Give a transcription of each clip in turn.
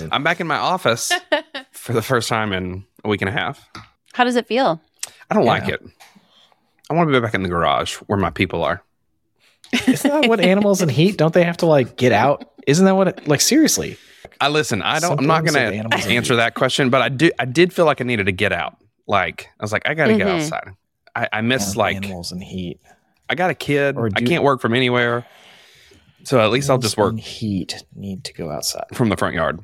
I'm back in my office for the first time in a week and a half. How does it feel? I don't Yeah. like it. I want to be back in the garage where my people are. Isn't that what animals in heat? Don't they have to like get out? Isn't that what? It, like seriously? I listen. I don't. I'm not going to animals answer that question, but I do. I did feel like I needed to get out. Like I was like, I got to get Mhm. outside. I, I miss Yeah, like animals in heat. I got a kid. Or I can't work from anywhere, so at least I'll just work heat. Need to go outside. from the front yard.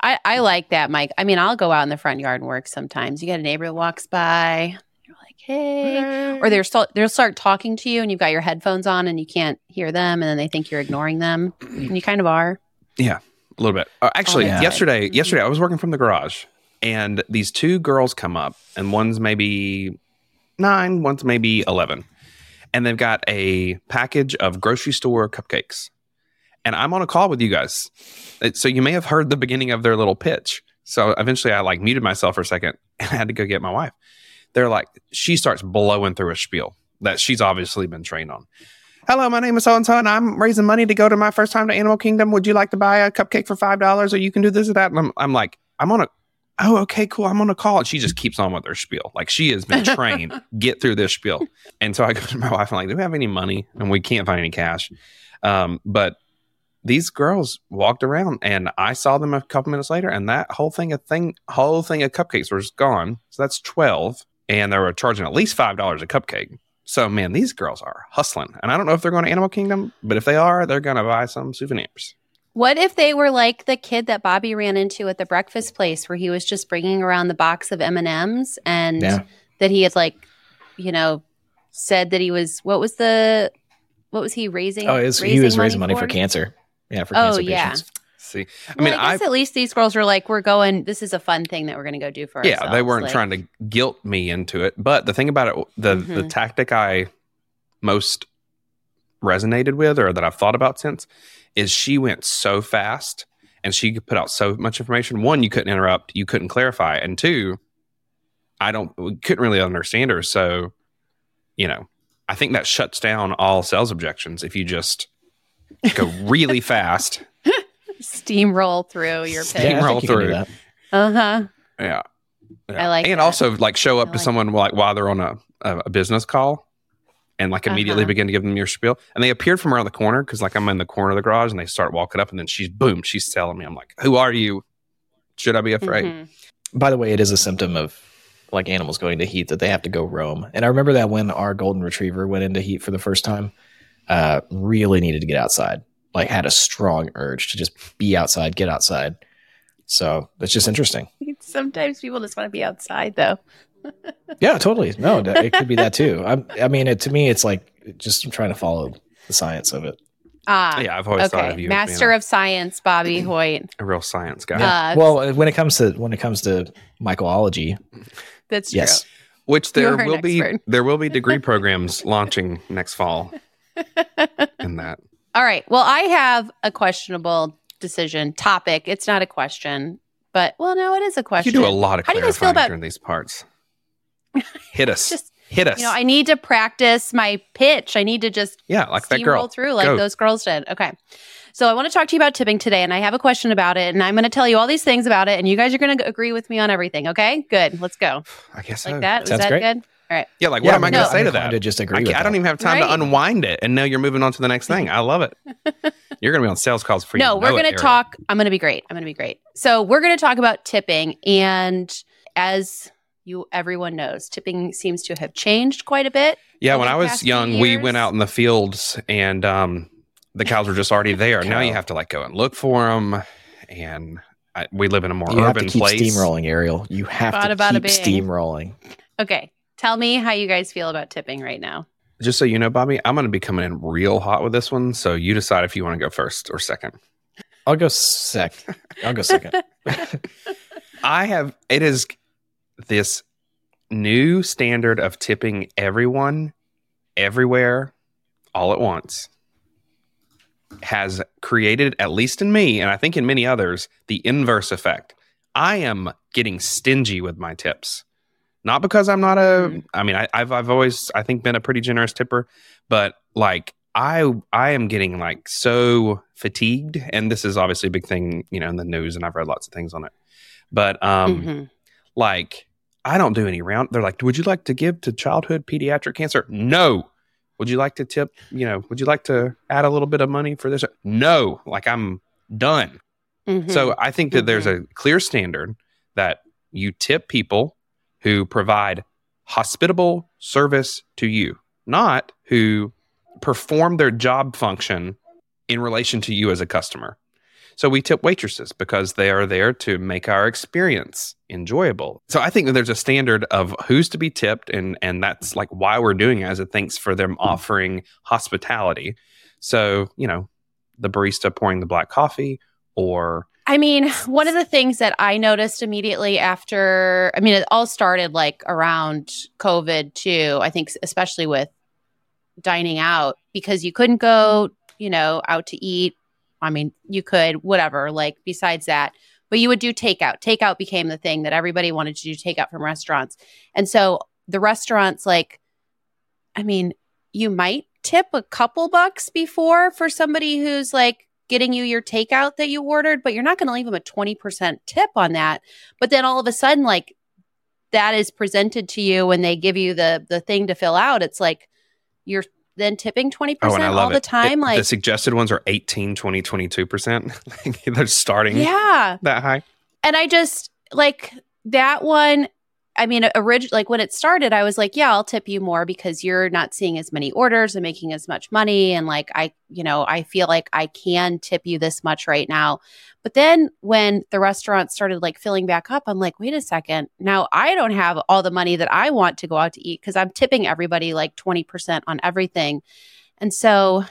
I, I like that, Mike. I mean, I'll go out in the front yard and work sometimes. You got a neighbor that walks by, you're like, hey. Or they're st- they'll start talking to you and you've got your headphones on and you can't hear them and then they think you're ignoring them. And you kind of are. Yeah, a little bit. Uh, actually, yeah. yesterday, yesterday I was working from the garage, and these two girls come up, and one's maybe nine, one's maybe eleven, and they've got a package of grocery store cupcakes, and I'm on a call with you guys, Uh, so you may have heard the beginning of their little pitch. So eventually, I like muted myself for a second, and I had to go get my wife. They're like, she starts blowing through a spiel that she's obviously been trained on. Hello, my name is so and so, and I'm raising money to go to my first time to Animal Kingdom. Would you like to buy a cupcake for five dollars, or you can do this or that? And I'm, I'm like, I'm on a, oh, okay, cool. I'm on a call, and she just keeps on with her spiel. Like she has been trained. Get through this spiel. And so I go to my wife. I'm like, do we have any money? And we can't find any cash. Um, but these girls walked around, and I saw them a couple minutes later, and that whole thing, a thing, whole thing of cupcakes was gone. So that's twelve, and they were charging at least five dollars a cupcake. So man, these girls are hustling, and I don't know if they're going to Animal Kingdom, but if they are, they're going to buy some souvenirs. What if they were like the kid that Bobby ran into at the breakfast place where he was just bringing around the box of M&Ms and Yeah. that he had like, you know, said that he was what was the what was he raising? Oh, it was, he was raising money for cancer. Yeah, for Oh, cancer yeah. patients. See, I Well, mean, I I, guess at least these girls were like, we're going. This is a fun thing that we're going to go do for ourselves. yeah, they weren't Like, trying to guilt me into it. But the thing about it, the the Mhm. tactic I most resonated with, or that I've thought about since, is she went so fast and she could put out so much information. One, you couldn't interrupt, you couldn't clarify, and two, I don't we couldn't really understand her. So, you know, I think that shuts down all sales objections if you just go really fast. steamroll through your pitch. Yeah, I Steamroll think you through. Uh huh. Yeah. I like and that. also like show up I to like someone like while they're on a, a, a business call and like immediately Uh-huh. begin to give them your spiel. And they appeared from around the corner because like I'm in the corner of the garage and they start walking up and then she's boom, she's telling me. I'm like, Who are you? Should I be afraid? Mhm. By the way, it is a symptom of like animals going to heat that they have to go roam. And I remember that when our golden retriever went into heat for the first time, uh, really needed to get outside. Like had a strong urge to just be outside, get outside. So that's just interesting. Sometimes people just want to be outside, though. Yeah, totally. No, it could be that too. I'm, I mean, it, to me, it's like just trying to follow the science of it. Ah, Yeah, I've always thought of okay. you Master as of science, Bobby Hoyt. a, a real science guy. Yeah. Uh, well, when it comes to when it comes to mycology, That's true. yes, Which there You're will be expert. there will be degree programs launching next fall in that. All right. Well, I have a questionable decision topic. It's not a question, but well, no, it is a question. You question. do a lot of How do you guys feel about- during these parts. Hit us. Just Hit us. you know, I need to practice my pitch. I need to just yeah, like that steamroll girl. through like Go. those girls did. Okay. So I want to talk to you about tipping today, and I have a question about it, and I'm going to tell you all these things about it, and you guys are going to agree with me on everything. Okay, good. Let's go. I guess Like so. that. Was Sounds that great. good? Yeah, like Yeah, what am I I'm going to say to that? To just agree I, with I don't even have time Right. to unwind it, and now you're moving on to the next thing. I love it. You're going to be on sales calls for no, you we're going to talk. I'm going to be great. I'm going to be great. So we're going to talk about tipping, and as you everyone knows, tipping seems to have changed quite a bit. Yeah, when I was young, we went out in the fields, and um, the cows were just already there. Now you have to like go and look for them, and I, we live in a more You have urban to keep place. steamrolling, Ariel. You have Bada, to bada, keep bing. steamrolling. Okay, tell me how you guys feel about tipping right now. Just so you know, Bobby, I'm going to be coming in real hot with this one. So you decide if you want to go first or second. I'll go sec. I'll go second. I have it is this new standard of tipping everyone everywhere all at once has created at least in me and I think in many others the inverse effect. I am getting stingy with my tips. Not because I'm not a Mm. I mean I, I've I've always I think been a pretty generous tipper, but like I I am getting like so fatigued, and this is obviously a big thing, you know, in the news, and I've read lots of things on it. But um, Mhm. like I don't do any round. They're like, would you like to give to childhood pediatric cancer? No. Would you like to tip? You know, would you like to add a little bit of money for this? No. Like I'm done. Mhm. So I think that there's a clear standard that you tip people who provide hospitable service to you, not who perform their job function in relation to you as a customer. So we tip waitresses because they are there to make our experience enjoyable. So I think that there's a standard of who's to be tipped and and that's like why we're doing it as a thanks for them hmm. offering hospitality. So, you know, the barista pouring the black coffee or I mean, one of the things that I noticed immediately after, I mean, it all started like around COVID too. I think, especially with dining out, because you couldn't go, you know, out to eat. I mean, you could, whatever, like besides that, but you would do takeout. Takeout became the thing that everybody wanted to do takeout from restaurants. And so the restaurants, like, I mean, you might tip a couple bucks before for somebody who's like getting you your takeout that you ordered, but you're not going to leave them a 20% tip on that. But then all of a sudden, like that is presented to you when they give you the the thing to fill out. It's like you're then tipping 20% oh, and all the it. time. It- like, the suggested ones are 18, 20, 22%. They're starting yeah. that high. and I just like that one. I mean, orig- like when it started, I was like, yeah, I'll tip you more because you're not seeing as many orders and making as much money. And like, I, you know, I feel like I can tip you this much right now. But then when the restaurant started like filling back up, I'm like, wait a second. Now I don't have all the money that I want to go out to eat because I'm tipping everybody like 20% on everything. And so,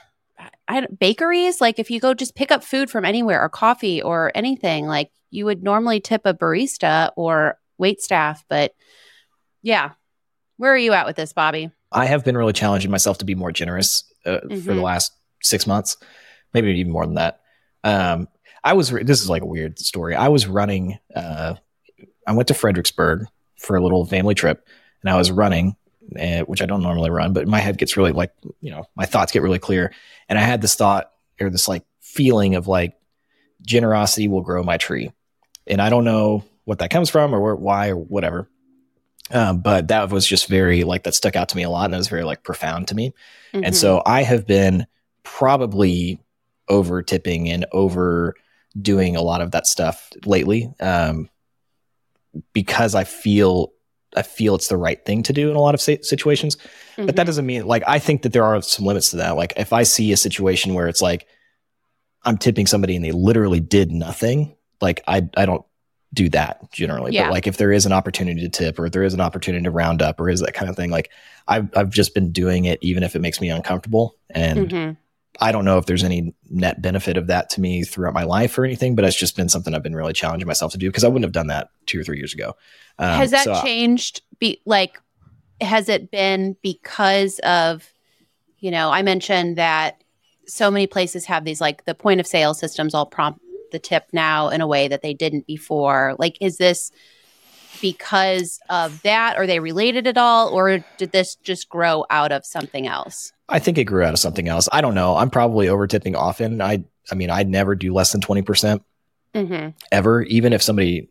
I- bakeries, like if you go just pick up food from anywhere or coffee or anything, like you would normally tip a barista or wait staff. But yeah, where are you at with this, Bobby? I have been really challenging myself to be more generous uh, for the Mhm. last six months, maybe even more than that. Um, I was this is like a weird story. I was running. Uh, I went to Fredericksburg for a little family trip, and I was running, uh, which I don't normally run, but my head gets really like you know my thoughts get really clear, and I had this thought or this like feeling of like generosity will grow my tree, and I don't know what that comes from or where, why or whatever. Um, but that was just very like that stuck out to me a lot, and that was very like profound to me. Mhm. And so I have been probably over tipping and over doing a lot of that stuff lately um, because I feel I feel it's the right thing to do in a lot of si- situations. But that Mhm. doesn't mean like I think that there are some limits to that. Like if I see a situation where it's like I'm tipping somebody and they literally did nothing, like I I don't do that generally. Yeah. But like if there is an opportunity to tip or if there is an opportunity to round up or is that kind of thing, like I've I've just been doing it even if it makes me uncomfortable. And Mhm. I don't know if there's any net benefit of that to me throughout my life or anything, but it's just been something I've been really challenging myself to do because I wouldn't have done that two or three years ago. Um, has that so- changed? Be like, has it been because of, you know, I mentioned that so many places have these like the point of sale systems all prompt the tip now in a way that they didn't before. Like, is this because of that? Are they related at all, or did this just grow out of something else? I think it grew out of something else. I don't know. I'm probably over tipping often. I I mean, I'd never do less than 20% Mm-hmm. ever, even if somebody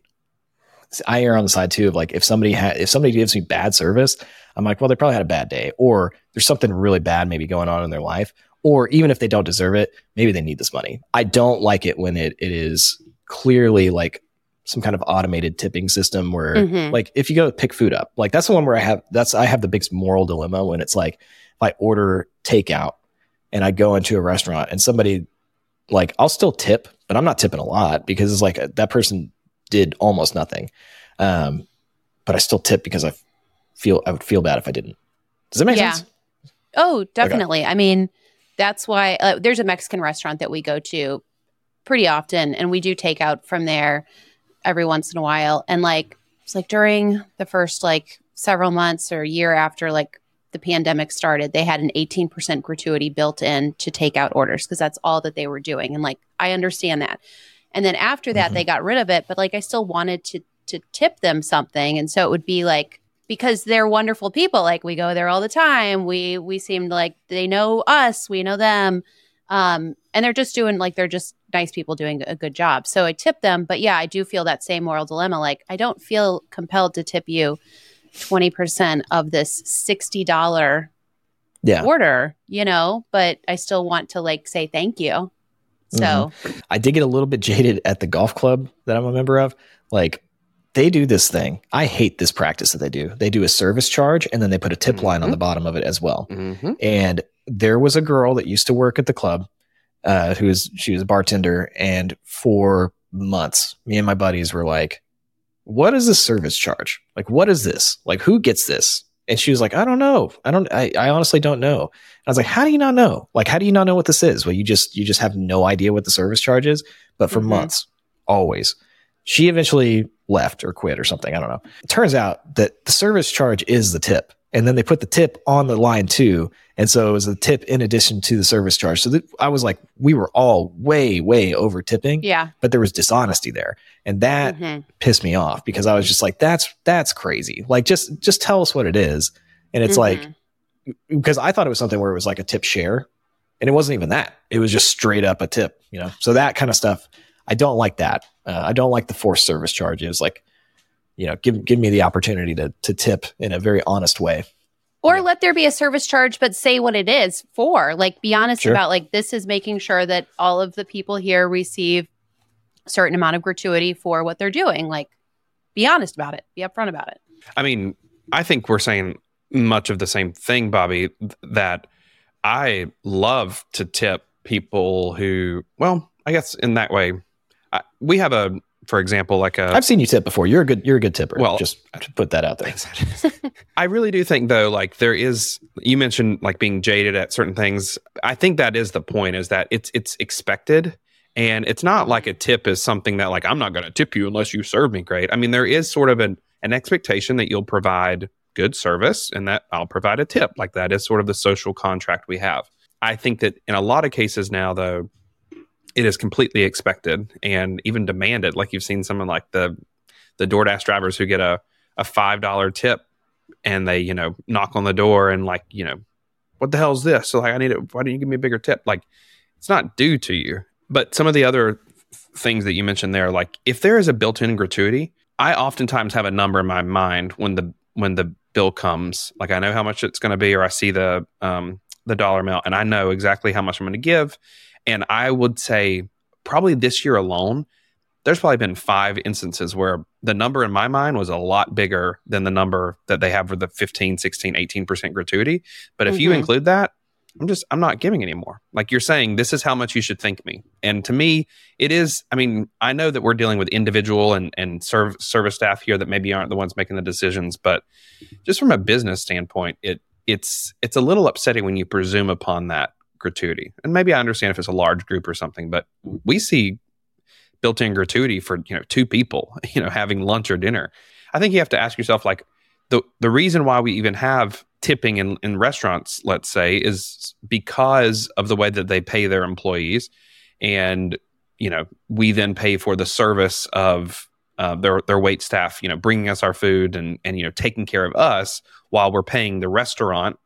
I err on the side too of like if somebody had if somebody gives me bad service, I'm like, well, they probably had a bad day, or there's something really bad maybe going on in their life, or even if they don't deserve it, maybe they need this money. I don't like it when it it is clearly like some kind of automated tipping system where Mhm. like if you go pick food up, like that's the one where I have that's I have the biggest moral dilemma when it's like if I order takeout and I go into a restaurant and somebody like I'll still tip, but I'm not tipping a lot because it's like that person did almost nothing. Um, but I still tip because I feel I would feel bad if I didn't. Does that make Yeah. sense? Oh, definitely. I mean, that's why uh, there's a Mexican restaurant that we go to pretty often, and we do take out from there every once in a while. And like, it's like during the first like several months or year after like the pandemic started, they had an 18% gratuity built in to take out orders because that's all that they were doing. And like, I understand that. And then after that, Mhm. they got rid of it, but like, I still wanted to to tip them something, and so it would be like because they're wonderful people. Like we go there all the time. We we seem like they know us, we know them. Um, and they're just doing like they're just nice people doing a good job. So I tip them, but yeah, I do feel that same moral dilemma. Like I don't feel compelled to tip you 20% of this $60 Yeah. order, you know, but I still want to like say thank you. So I did get a little bit jaded at the golf club that I'm a member of. Like they do this thing. I hate this practice that they do. They do a service charge and then they put a tip line on the bottom of it as well. Mm-hmm. And there was a girl that used to work at the club, uh, who was she was a bartender, and for months, me and my buddies were like, "What is this service charge? Like, what is this? Like, who gets this?" And she was like, "I don't know. I don't. I, I honestly don't know." I was like, "How do you not know? Like, how do you not know what this is? Well, you just you just have no idea what the service charge is." But for Mhm. months, always, she eventually left or quit or something. I don't know. It turns out that the service charge is the tip. And then they put the tip on the line too. And so it was a tip in addition to the service charge. So th- I was like, we were all way, way over tipping, yeah. but there was dishonesty there. And that Mhm. pissed me off because I was just like, that's, that's crazy. Like, just, just tell us what it is. And it's like, Mhm. because I thought it was something where it was like a tip share and it wasn't even that. It was just straight up a tip, you know? So that kind of stuff, I don't like that. Uh, I don't like the forced service charges. Like, you know, give, give me the opportunity to, to tip in a very honest way. Or Yeah. let there be a service charge, but say what it is for. Like, be honest Sure. about like this is making sure that all of the people here receive a certain amount of gratuity for what they're doing. Like, be honest about it. Be upfront about it. I mean, I think we're saying much of the same thing, Bobby, that I love to tip people who, well, I guess in that way, I, we have a, for example, like a, I've seen you tip before. You're a good, you're a good tipper. Well- just to put that out there. I really do think though, like there is you mentioned like being jaded at certain things. I think that is the point, is that it's it's expected. And it's not like a tip is something that like I'm not gonna tip you unless you serve me great. I mean, there is sort of an, an expectation that you'll provide good service and that I'll provide a tip. Like that is sort of the social contract we have. I think that in a lot of cases now though, it is completely expected and even demanded. Like you've seen someone like the the DoorDash drivers who get a a five dollar tip and they you know knock on the door and like you know what the hell is this? So like i need it. Why don't you give me a bigger tip? Like it's not due to you. But some of the other things that you mentioned there like if there is a built-in gratuity i oftentimes have a number in my mind when the when the bill comes. Like i know how much it's going to be or i see the um the dollar amount and i know exactly how much i'm going to give and i would say probably this year alone there's probably been five instances where the number in my mind was a lot bigger than the number that they have for the 15 16 18% gratuity. But if you Mhm. include that i'm just i'm not giving anymore. Like you're saying this is how much you should thank me. And to me it is i mean i know that we're dealing with individual and and serv- service staff here that maybe aren't the ones making the decisions but just from a business standpoint it it's it's a little upsetting when you presume upon that gratuity. And maybe i understand if it's a large group or something but we see built-in gratuity for you know two people you know having lunch or dinner. I think you have to ask yourself like the the reason why we even have tipping in, in restaurants let's say is because of the way that they pay their employees. And you know we then pay for the service of uh, their their wait staff you know bringing us our food and and you know taking care of us while we're paying the restaurant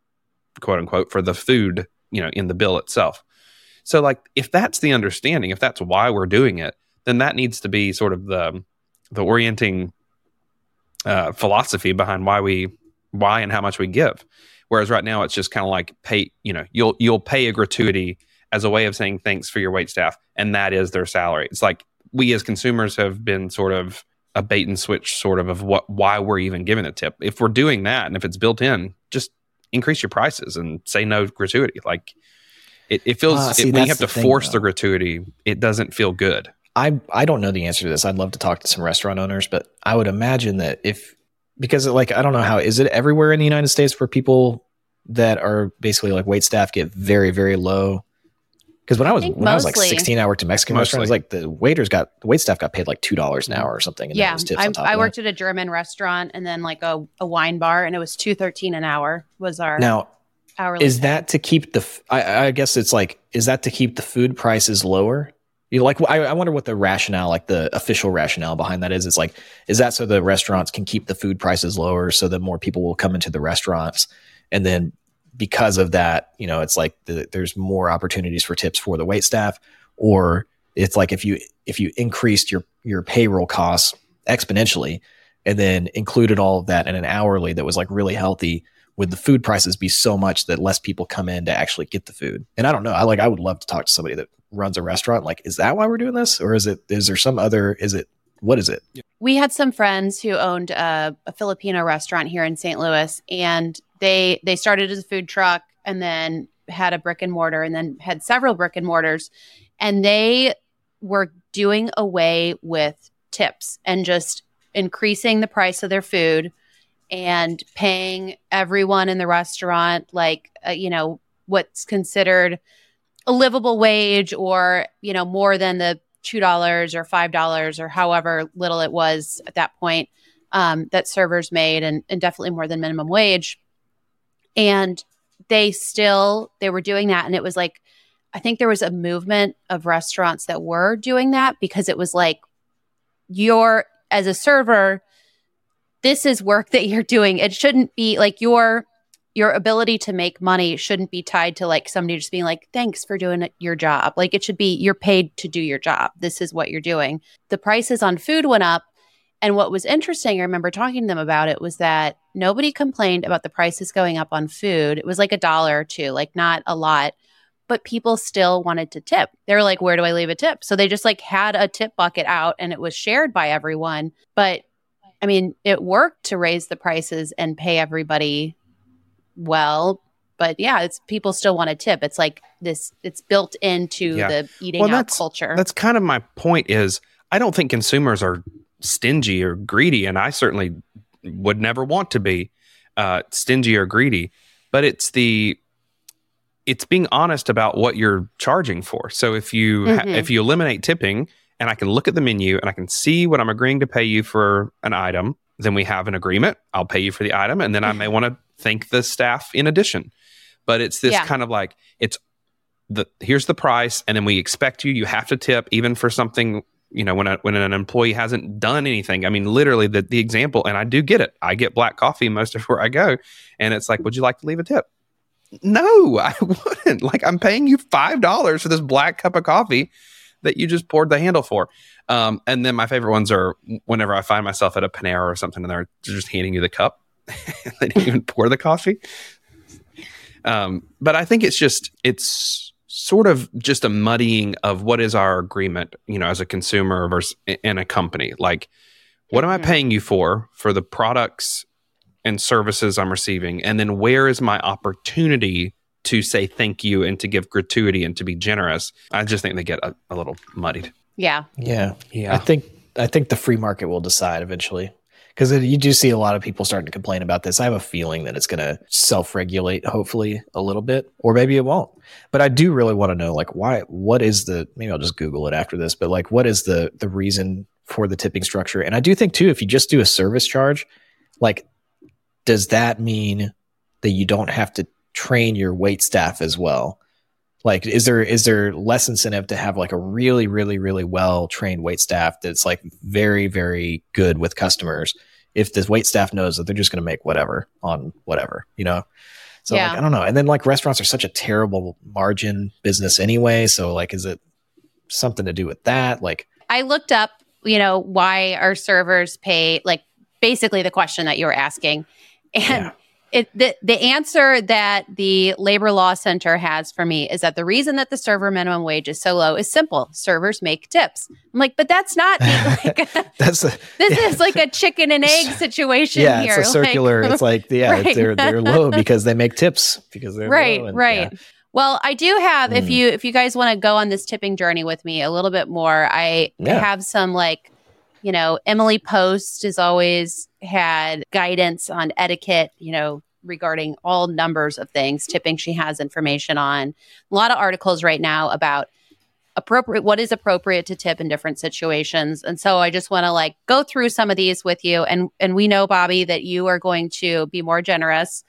quote unquote for the food you know in the bill itself so like if that's the understanding if that's why we're doing it then that needs to be sort of the the orienting uh, philosophy behind why we why and how much we give. Whereas right now it's just kind of like pay you know you'll you'll pay a gratuity as a way of saying thanks for your wait staff, and that is their salary. It's like we as consumers have been sort of a bait and switch sort of of what why we're even giving a tip. If we're doing that and if it's built in, just increase your prices and say no gratuity. Like it, it feels Ah, it- when you have to thing, force the gratuity, it doesn't feel good. I I don't know the answer to this. I'd love to talk to some restaurant owners, but I would imagine that if because like I don't know how is it everywhere in the United States where people that are basically like wait staff get very very low. Because when I was think when I was like 16, I worked at Mexican restaurant. It was like the waiters got the wait staff got paid like two dollars an hour or something. And yeah, was tips I, on top I of worked at a German restaurant and then like a, a wine bar, and it was two thirteen an hour was our. Now hourly. is pay. that to keep the I, I guess it's like is that to keep the food prices lower You know, like I, I wonder what the rationale, like the official rationale behind that is. It's like, is that so the restaurants can keep the food prices lower so that more people will come into the restaurants, and then because of that, you know, it's like the, there's more opportunities for tips for the wait staff, or it's like if you if you increased your your payroll costs exponentially and then included all of that in an hourly that was like really healthy would the food prices be so much that less people come in to actually get the food? And i don't know. I like i would love to talk to somebody that runs a restaurant. Like is that why we're doing this? Or is it is there some other is it what is it we had some friends who owned a, a filipino restaurant here in st louis and they they started as a food truck and then had a brick and mortar and then had several brick and mortars and they were doing away with tips and just increasing the price of their food and paying everyone in the restaurant like uh, you know what's considered a livable wage or you know more than the two dollars or five dollars or however little it was at that point um, that servers made and, and definitely more than minimum wage. And they still they were doing that. And it was like i think there was a movement of restaurants that were doing that because it was like you're as a server this is work that you're doing. It shouldn't be like your your ability to make money shouldn't be tied to like somebody just being like thanks for doing your job like it should be you're paid to do your job this is what you're doing the prices on food went up and what was interesting i remember talking to them about it was that nobody complained about the prices going up on food it was like a dollar or two like not a lot but people still wanted to tip. They were like, where do I leave a tip? So they just like had a tip bucket out and it was shared by everyone. But I mean, it worked to raise the prices and pay everybody well. But yeah, it's people still want to tip. It's like this it's built into Yeah. the eating Well, out that's- culture. That's kind of my point is I don't think consumers are stingy or greedy, and I certainly would never want to be uh, stingy or greedy. But it's the it's being honest about what you're charging for. So if you ha- Mhm. if you eliminate tipping, and I can look at the menu and I can see what I'm agreeing to pay you for an item, then we have an agreement. I'll pay you for the item, and then I may want to thank the staff in addition. But it's this Yeah. kind of like it's the here's the price, and then we expect you. You have to tip even for something. You know, when a, when an employee hasn't done anything. I mean, literally the the example, and I do get it. I get black coffee most of where I go, and it's like, would you like to leave a tip? No, I wouldn't. Like, I'm paying you five dollars for this black cup of coffee that you just poured the handle for. Um, and then my favorite ones are whenever I find myself at a Panera or something, and they're just handing you the cup. they didn't even pour the coffee. Um, but I think it's just it's sort of just a muddying of what is our agreement, you know, as a consumer versus in a company. Like, what am I Mhm. paying you for for the products and services I'm receiving, and then where is my opportunity to say thank you and to give gratuity and to be generous? I just think they get a, a little muddied. yeah. Yeah. Yeah. I think I think the free market will decide eventually. Because you do see a lot of people starting to complain about this. I have a feeling that it's going to self-regulate, hopefully, a little bit, or maybe it won't. But I do really want to know, like, why? What is the? Maybe I'll just Google it after this. But like, what is the the reason for the tipping structure? And I do think too, if you just do a service charge, like, does that mean that you don't have to train your wait staff as well? Like, is there is there less incentive to have like a really, really, really well trained wait staff that's like very, very good with customers? If the wait staff knows that they're just going to make whatever on whatever, you know. So Yeah. like, I don't know. And then like restaurants are such a terrible margin business anyway. So like, is it something to do with that? Like, I looked up, you know, why our servers pay like basically the question that you were asking. And Yeah. It the, the answer that the labor law center has for me is that the reason that the server minimum wage is so low is simple. Servers make tips. I'm like, but that's not like that's a, this Yeah. is like a chicken and egg situation yeah, here. it's a Like- circular. it's like yeah, Right. they're they're low because they make tips because they're right low and- right yeah. well i do have if Mm. you if you guys want to go on this tipping journey with me a little bit more i Yeah. have some like you know emily post is always had guidance on etiquette you know regarding all numbers of things tipping she has information on. A lot of articles right now about appropriate what is appropriate to tip in different situations. And so i just want to like go through some of these with you. And and we know bobby that you are going to be more generous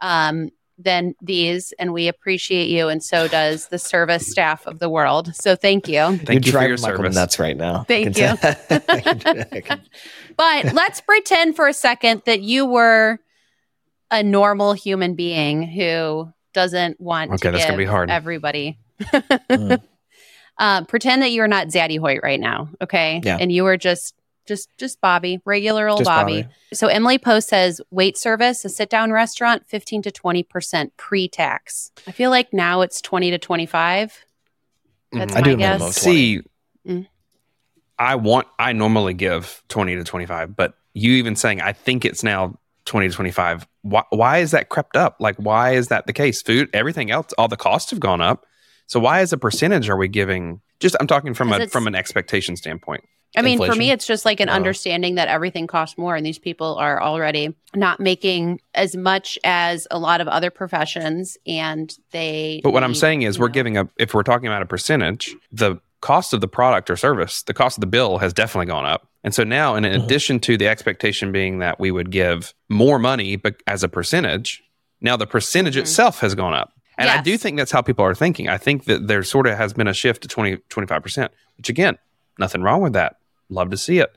um than these, and we appreciate you, and so does the service staff of the world. So thank you. Thank You're you for your Michael service. That's right now. Thank I can tell- I can- But let's pretend for a second that you were a normal human being who doesn't want Okay, to that's gonna give be hard. everybody. Mm. Uh, pretend that you're not Zaddy Hoyt right now, okay? Yeah. And you were just just just Bobby, regular old Bobby. Bobby. So Emily Post says wait service, a sit down restaurant, fifteen to twenty percent pre tax. I feel like now it's twenty to twenty five. That's Mhm. I my do a minimum guess. of See, Mm. I want, I normally give 20 to 25, but you even saying, I think it's now 20 to 25. Why, why is that crept up? Like, why is that the case? Food, everything else, all the costs have gone up. So why as a percentage are we giving? Just, I'm talking from a, from an expectation standpoint. I mean, for me, it's just like an understanding that everything costs more, and these people are already not making as much as a lot of other professions, and they. But what I'm saying is we're know- giving a, if we're talking about a percentage, the cost of the product or service, the cost of the bill has definitely gone up. And so now, in Mhm. addition to the expectation being that we would give more money but as a percentage, now the percentage Mhm. itself has gone up. And I do think that's how people are thinking. I think that there sort of has been a shift to 20, 25%, which again, nothing wrong with that. Love to see it.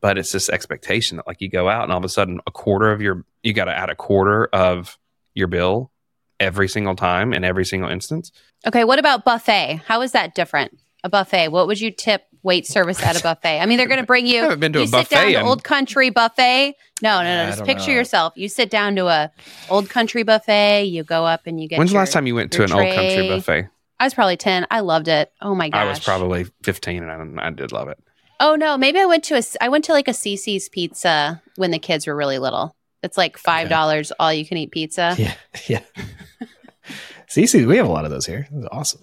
But it's this expectation that like you go out and all of a sudden a quarter of your, you got to add a quarter of your bill every single time in every single instance. Okay, what about buffet? How is that different? A buffet. What would you tip wait service at a buffet? I mean, they're going to bring I you. haven't been to you a sit down buffet. to and- Old Country buffet. No, no, I no. Just picture know. yourself. You sit down to a Old Country buffet. You go up and you get. When's the last time you went to your an old country buffet? I was probably ten. I loved it. Oh my gosh. I was probably 15 and I, I did love it. Oh no, maybe I went to a I went to like a Cicis pizza when the kids were really little. It's like five dollars all you can eat pizza. yeah, yeah. Cicis, we have a lot of those here. It's awesome.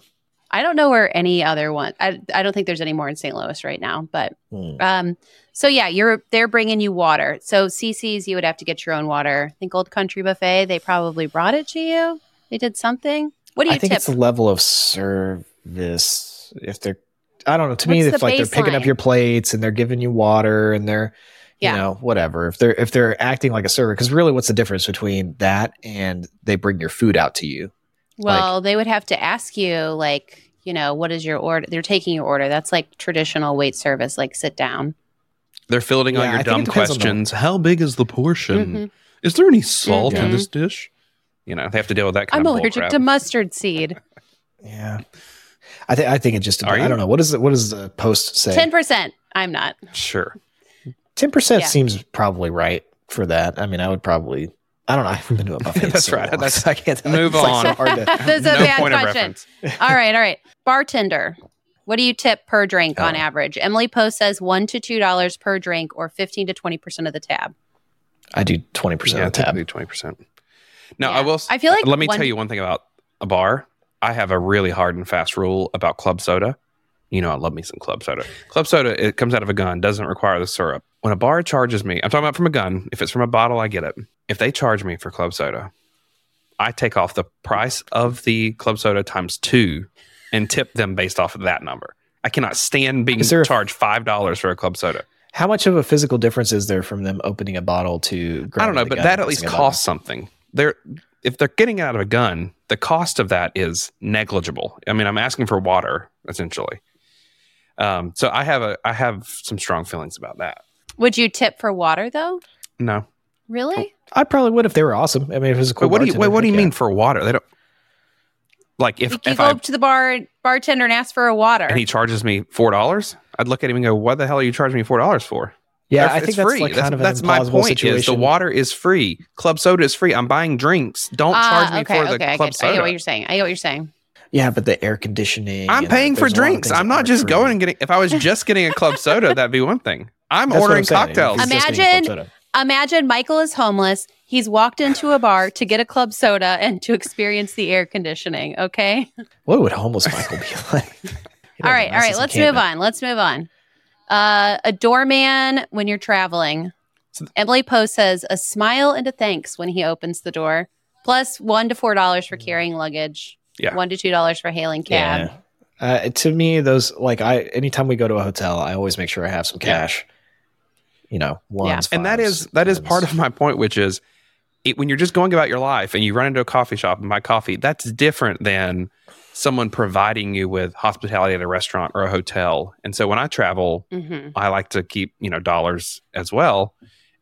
I don't know where any other one. I I don't think there's any more in St. Louis right now. But Mm. um, so yeah, you're they're bringing you water. So Cicis you would have to get your own water. I think Old Country Buffet they probably brought it to you. They did something. What do you I think tip? it's the level of service. If they're, I don't know. To me, What's if the like they're picking up your plates and they're giving you water and they're, Yeah. you know, whatever. If they're if they're acting like a server, because really, what's the difference between that and they bring your food out to you? well, they would have to ask you like you know what is your order. They're taking your order. That's like traditional wait service. Like sit down. They're fielding all Yeah, I your think it dumb depends on the- questions. How big is the portion? Mhm. Is there any salt Mhm. in this dish? You know, they have to deal with that kind of thing. I'm of allergic to mustard seed. Yeah, I think I think it just. Are I don't know. What is it? What does the post say? Ten percent. I'm not. Sure. Ten percent Yeah. seems probably right for that. I mean, I would probably. I don't know. I haven't been to a buffet. That's so right. long, That's- so I can't. move it's like on. so hard to- That's a bad question. All right, all right. Bartender, what do you tip per drink on Oh. average? Emily Post says one to two dollars per drink, or fifteen to twenty percent of the tab. I do twenty percent Yeah, of the tab. typically twenty percent. Now Yeah. I will. s- I feel uh, like Let me one- tell you one thing about a bar. I have a really hard and fast rule about club soda. You know, I love me some club soda. Club soda it comes out of a gun, doesn't require the syrup. When a bar charges me, I'm talking about from a gun. If it's from a bottle, I get it. If they charge me for club soda, I take off the price of the club soda times two and tip them based off of that number. I cannot stand being there charged five dollars for a club soda. How much of a physical difference is there from them opening a bottle to? I don't know, but that at least pressing a button? costs something. They're if they're getting it out of a gun, the cost of that is negligible. I mean, I'm asking for water essentially. Um, so I have a I have some strong feelings about that. Would you tip for water though? No, Really? I probably would if they were awesome. I mean, if it was a cool. wait, what do you wait, what do you heck yeah. mean for water? They don't like if you you if go I up to the bar bartender and ask for a water. and he charges me four dollars, I'd look at him and go, "What the hell are you charging me four dollars for?" Yeah, They're- I think that's free. like that's kind of that's an my point. situation. Is the water is free, club soda is free. I'm buying drinks. Don't Ah, charge me okay, for the okay, I club get, I soda. get what you're saying. I get what you're saying. Yeah, but the air conditioning. I'm and paying for there's a lot of drinks. I'm not just free. going and getting. If I was just getting a club soda, that'd be one thing. I'm That's ordering I'm cocktails. If you're just getting Imagine- Imagine Michael is homeless. He's walked into a bar to get a club soda and to experience the air conditioning. Okay. What would homeless Michael be like? He'd all have right. the All right. Let's move on. Let's move on. Uh, a doorman when you're traveling. So- Emily Post says a smile and a thanks when he opens the door, plus one to four dollars for carrying luggage. Yeah. One to two dollars for hailing cab. Yeah. Uh, to me, those like I anytime we go to a hotel, I always make sure I have some Yeah. cash. You know, ones, and that fives, is that is tens. part of my point, which is it, when you're just going about your life and you run into a coffee shop and buy coffee, that's different than someone providing you with hospitality at a restaurant or a hotel. And so when I travel, hmm I like to keep, you know, dollars as well.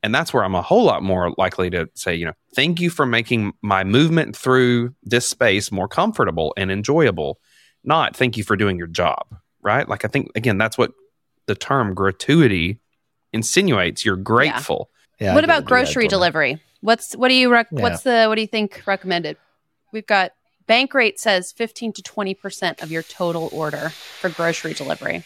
And that's where I'm a whole lot more likely to say, you know, thank you for making my movement through this space more comfortable and enjoyable, not thank you for doing your job, right? Like, I think, again, that's what the term gratuity insinuates. You're grateful. Yeah, I what get about to do that grocery totally. delivery? What's what do you rec- Yeah. what's the what do you think recommended? We've got Bankrate says 15 to 20% of your total order for grocery delivery.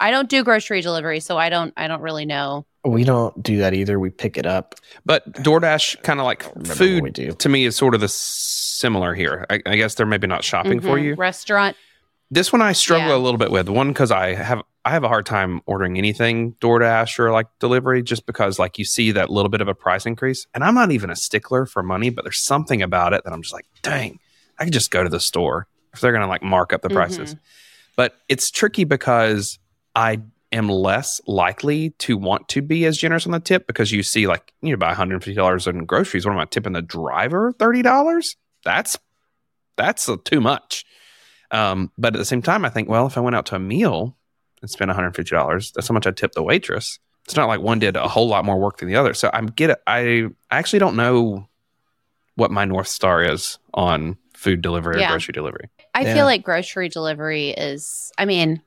I don't do grocery delivery, so I don't I don't really know. We don't do that either. We pick it up. But DoorDash, kind of like food, we do. to me is sort of the similar here. I, I guess they're maybe not shopping for Mhm. you. Restaurant. This one I struggle Yeah. a little bit with. One because I have I have a hard time ordering anything DoorDash or like delivery, just because like you see that little bit of a price increase, and I'm not even a stickler for money, but there's something about it that I'm just like, dang, I could just go to the store if they're gonna like mark up the prices. But it's tricky because I am less likely to want to be as generous on the tip because you see like you buy $150 in groceries. What am I tipping the driver $30? That's that's uh, too much. Um, but at the same time, I think, well, if I went out to a meal and spent $150, that's how much I tip the waitress. It's not like one did a whole lot more work than the other. So I'm get I I actually don't know what my north star is on food delivery Yeah. or grocery delivery. I Yeah. feel like grocery delivery is I mean,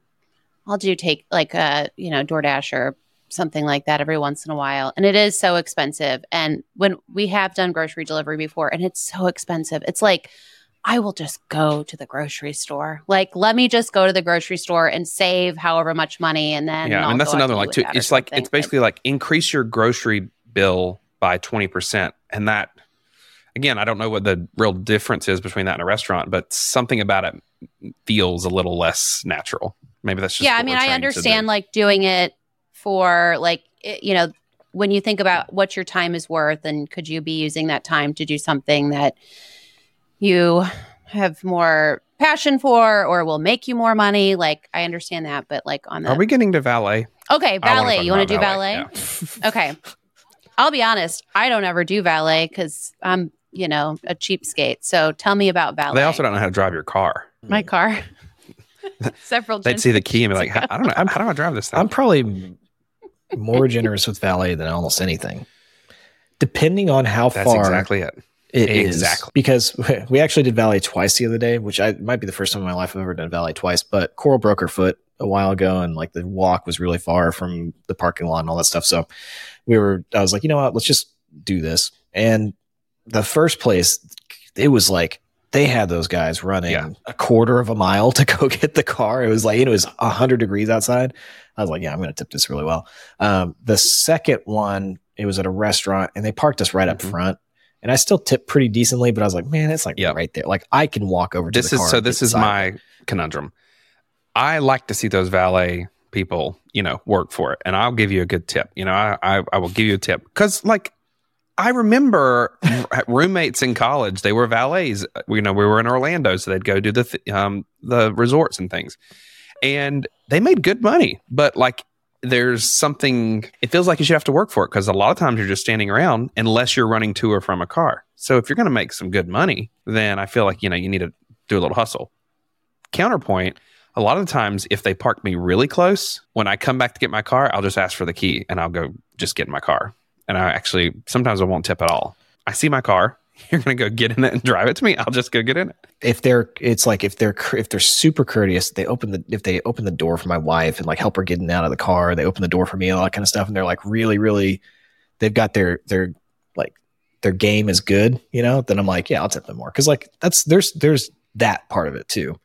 I'll do take like a, you know, DoorDash or something like that every once in a while. And it is so expensive. And when we have done grocery delivery before and it's so expensive. It's like I will just go to the grocery store. Like, let me just go to the grocery store and save however much money, and then yeah, I'll and that's another like too. with that or It's like something. it's basically like increase your grocery bill by twenty percent, and that again, I don't know what the real difference is between that and a restaurant, but something about it feels a little less natural. Maybe that's just yeah. I mean, I understand do. like doing it for like it, you know when you think about what your time is worth, and could you be using that time to do something that you have more passion for or will make you more money like i understand that but like on the Are we getting to valet? okay wanna valet you want to do valet, Yeah. okay i'll be honest i don't ever do valet because i'm you know a cheapskate so tell me about valet They also don't know how to drive your car. my car several They'd see the key and be like, I don't know. How do I drive this thing? I'm probably more generous with valet than almost anything, depending on how That's far exactly it. it is. Exactly. Because we actually did valet twice the other day, which I might be the first time in my life I've ever done valet twice. But Coral broke her foot a while ago, and like the walk was really far from the parking lot and all that stuff. So we were, I was like, you know what, let's just do this. And the first place, it was like they had those guys running Yeah. a quarter of a mile to go get the car. It was like it was hundred degrees outside. I was like, yeah, I'm going to tip this really well. Um, the second one, it was at a restaurant, and they parked us right up Mhm. front. And I still tipped pretty decently, but I was like, man, it's like Yeah. right there. Like I can walk over to This is so. This is my conundrum. I like to see those valet people, you know, work for it, and I'll give you a good tip. You know, I I, I will give you a tip because, like, I remember roommates in college. They were valets. You know, we were in Orlando, so they'd go do the th- um the resorts and things, and they made good money. But like, there's something. It feels like you should have to work for it because a lot of times you're just standing around unless you're running to or from a car. So if you're going to make some good money, then I feel like you know you need to do a little hustle. Counterpoint, a lot of times if they park me really close, when I come back to get my car, I'll just ask for the key and I'll go just get in my car. And I actually sometimes I won't tip at all. I see my car, you're to go get in it and drive it to me, I'll just go get in it. if they're it's like if they're if they're super courteous they open the if they open the door for my wife and like help her getting out of the car they open the door for me and all that kind of stuff and they're like really really they've got their their like their game is good you know then i'm like yeah i'll tip them more. Because like that's there's there's that part of it too.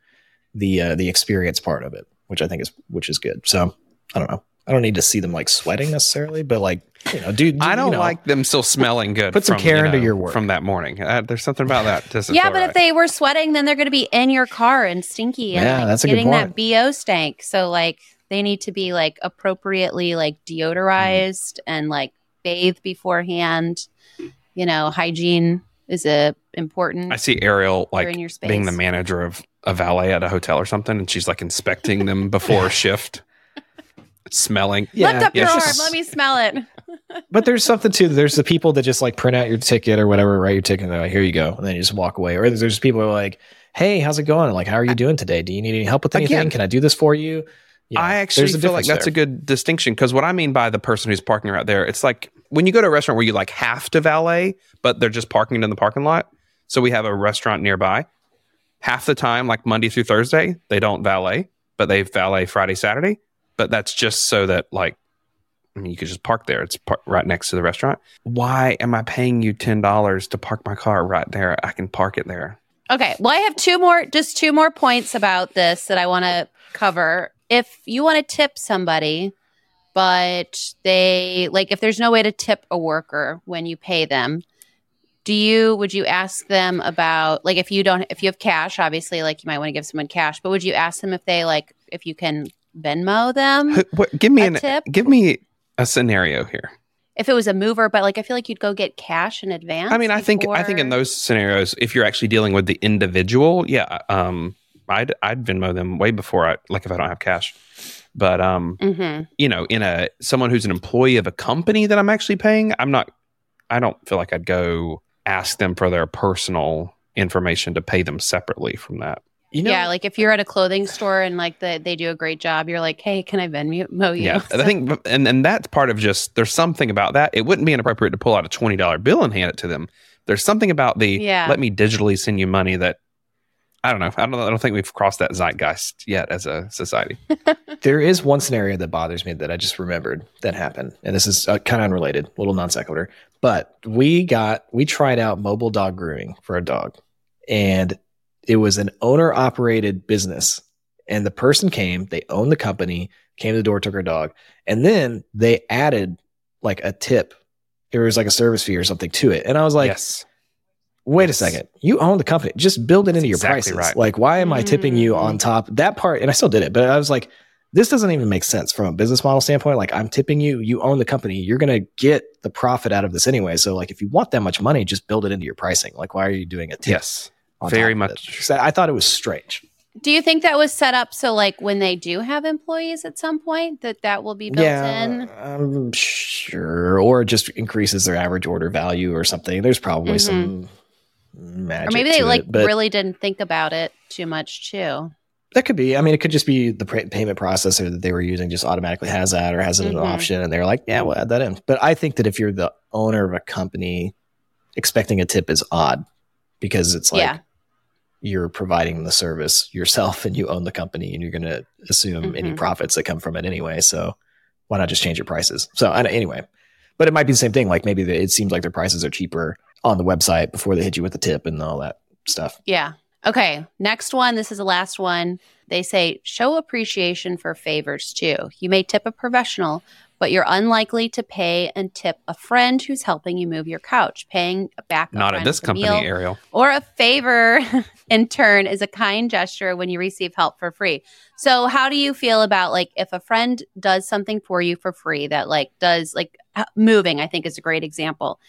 The uh the experience part of it which i think is which is good. So i don't know i don't need to see them like sweating necessarily but like you know dude I don't you know, like them still smelling good. Put some from, care you into your work. from that morning. Uh, there's something about that. Yeah, but if they were sweating, then they're going to be in your car and stinky and Yeah, like, that's a good getting that point. bo stank. So like they need to be like appropriately like deodorized and like bathed beforehand. You know, hygiene is a important. I see Ariel like in your space. being the manager of a valet at a hotel or something, and she's like inspecting them before a shift, smelling. yeah, Lift up yeah, your she's- arm. Let me smell it. But there's something too. There's the people that just like print out your ticket or whatever, write your ticket, and they're like, "Here you go," and then you just walk away. Or there's people who are like, "Hey, how's it going? Like, how are you doing today? Do you need any help with anything? Again, Can I do this for you?" Yeah, I actually feel like difference that's a good distinction because what I mean by the person who's parking right there, it's like when you go to a restaurant where you like have to valet, but they're just parking it in the parking lot. So we have a restaurant nearby. Half the time, like Monday through Thursday, they don't valet, but they valet Friday, Saturday. But that's just so that like, I mean, you could just park there. It's par- right next to the restaurant. Why am I paying you ten dollars to park my car right there? I can park it there. Okay. Well, I have two more, just two more points about this that I want to cover. If you want to tip somebody, but they like, if there's no way to tip a worker when you pay them, do you, would you ask them about, like, if you don't, if you have cash, obviously, like, you might want to give someone cash, but would you ask them if they, like, if you can Venmo them? What, give me A an tip? give me a scenario here. if it was a mover, but like, I feel like you'd go get cash in advance. I mean, I think I think in those scenarios, if you're actually dealing with the individual, yeah, um, I'd I'd Venmo them way before I like if I don't have cash. But um, Mhm. you know, in a someone who's an employee of a company that I'm actually paying, I'm not. I don't feel like I'd go ask them for their personal information to pay them separately from that. You know, yeah, like if you're at a clothing store and like the, they do a great job, you're like, hey, can I Venmo you? Yeah, I think, and and that's part of just there's something about that. It wouldn't be inappropriate to pull out a twenty dollar bill and hand it to them. There's something about the Yeah. let me digitally send you money that I don't know. I don't. I don't think we've crossed that zeitgeist yet as a society. There is one scenario that bothers me that I just remembered that happened, and this is uh, kind of unrelated, little non sequitur. But we got we tried out mobile dog grooming for a dog, and it was an owner operated business. And the person came, they owned the company, came to the door, took our dog, and then they added like a tip. it was like a service fee or something to it, and I was like, yes, wait a second. You own the company. Just build it into your exactly prices. right. like why am i tipping you Mm. on top? That part and i still did it but i was like this doesn't even make sense from a business model standpoint. Like i'm tipping you. You own the company. You're going to get the profit out of this anyway. So like if you want that much money just build it into your pricing. Like why are you doing a tip? Yes, on very top of it? much. So i thought it was strange Do you think that was set up so like when they do have employees at some point that that will be built in? i'm sure or it just increases their average order value or something there's probably Mhm. some magic Or maybe they to like it, really didn't think about it too much too. That could be. I mean, it could just be the pay- payment processor that they were using just automatically has that or has it as an option. And they're like, yeah, we'll add that in. But I think that if you're the owner of a company, expecting a tip is odd because it's like Yeah. You're providing the service yourself and you own the company and you're going to assume any Mhm. profits that come from it anyway. So why not just change your prices? So anyway, but it might be the same thing. Like maybe the, it seems like their prices are cheaper on the website before they hit you with the tip and all that stuff. Yeah. Okay. Next one. This is the last one. They say show appreciation for favors too. You may tip a professional, but you're unlikely to pay and tip a friend who's helping you move your couch. Paying back a Not at this company, meal Ariel. or a favor in turn is a kind gesture when you receive help for free. So, how do you feel about like if a friend does something for you for free that like does like moving? I think is a great example.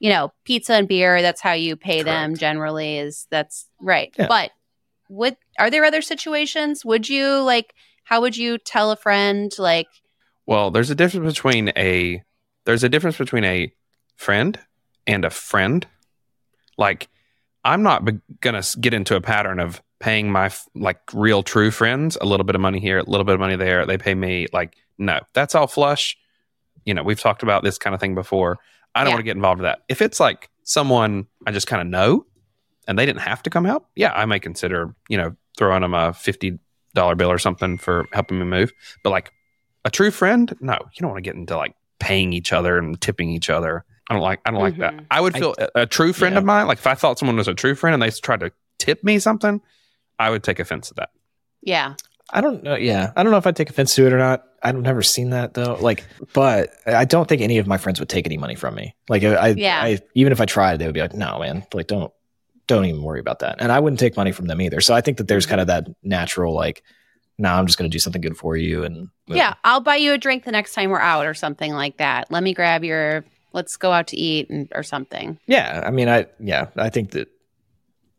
You know, pizza and beer. That's how you pay them. Generally, is that's right. Yeah. But would are there other situations? Would you like? How would you tell a friend like? Well, there's a difference between a there's a difference between a friend and a friend. Like, I'm not be- gonna get into a pattern of paying my f- like real true friends a little bit of money here, a little bit of money there. They pay me like no, that's all flush. You know, we've talked about this kind of thing before. I don't Yeah. want to get involved with that. If it's like someone I just kind of know and they didn't have to come help, yeah, I may consider you know throwing them a fifty dollar bill or something for helping me move. But like a true friend, no, you don't want to get into like paying each other and tipping each other. I don't like I don't like that. Mhm. I would feel a a true friend yeah. of mine, like if I thought someone was a true friend and they tried to tip me something, I would take offense to that. Yeah. I don't know. Yeah, I don't know if I'd take offense to it or not. I've never seen that though. Like, but I don't think any of my friends would take any money from me. Like, I, Yeah. I even if I tried, they would be like, "No, man, like don't, don't even worry about that." And I wouldn't take money from them either. So I think that there's kind of that natural like, "No, I'm just going to do something good for you." And Yeah, I'll buy you a drink the next time we're out or something like that. Let me grab your let's go out to eat and, or something. yeah. I mean, I yeah, I think that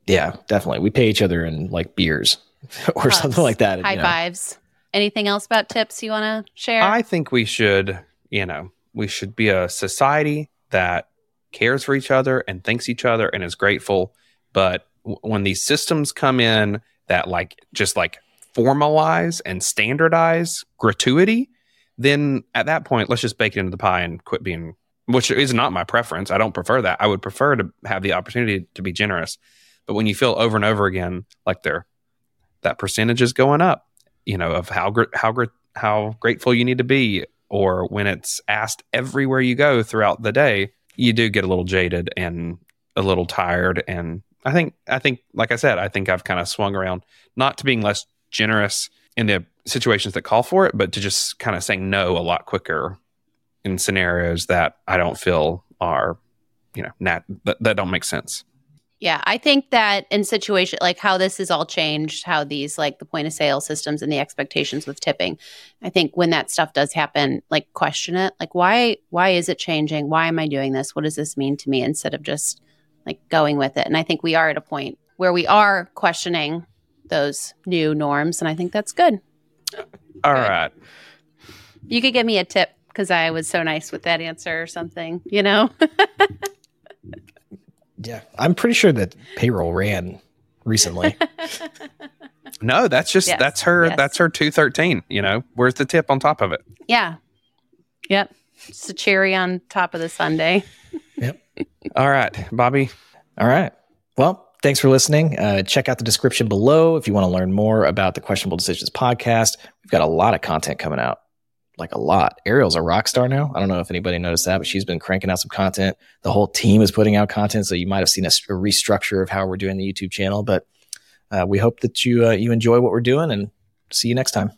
yeah, definitely. We pay each other in like beers or Hugs. something like that. High you know. fives. Anything else about tips you want to share? I think we should, you know, we should be a society that cares for each other and thanks each other and is grateful. But w- when these systems come in that like just like formalize and standardize gratuity, then at that point, let's just bake it into the pie and quit being, which is not my preference. I don't prefer that. I would prefer to have the opportunity to be generous. But when you feel over and over again like they're that percentage is going up, you know, of how how how grateful you need to be, or when it's asked everywhere you go throughout the day, you do get a little jaded and a little tired. And I think I think like I said, I think I've kind of swung around not to being less generous in the situations that call for it, but to just kind of saying no a lot quicker in scenarios that I don't feel are, you know, that, that don't make sense. Yeah, I think that in situation like how this has all changed, how these like the point of sale systems and the expectations with tipping, I think when that stuff does happen, like question it, like why why is it changing? Why am I doing this? What does this mean to me? Instead of just like going with it. And I think we are at a point where we are questioning those new norms, and I think that's good. All Good. right. You could give me a tip because I was so nice with that answer or something, you know? Yeah, I'm pretty sure that payroll ran recently. No, that's just Yes, that's her yes. that's her 213, you know. Where's the tip on top of it? yeah. Yep. It's a cherry on top of the sundae. Yep. All right, Bobby. All right. Well, thanks for listening. Uh, check out the description below if you want to learn more about the Questionable Decisions podcast. We've got a lot of content coming out, like a lot. Ariel's a rock star now. I don't know if anybody noticed that, but she's been cranking out some content. The whole team is putting out content, so you might have seen a restructure of how we're doing the YouTube channel. But uh, we hope that you uh, you enjoy what we're doing, and see you next time.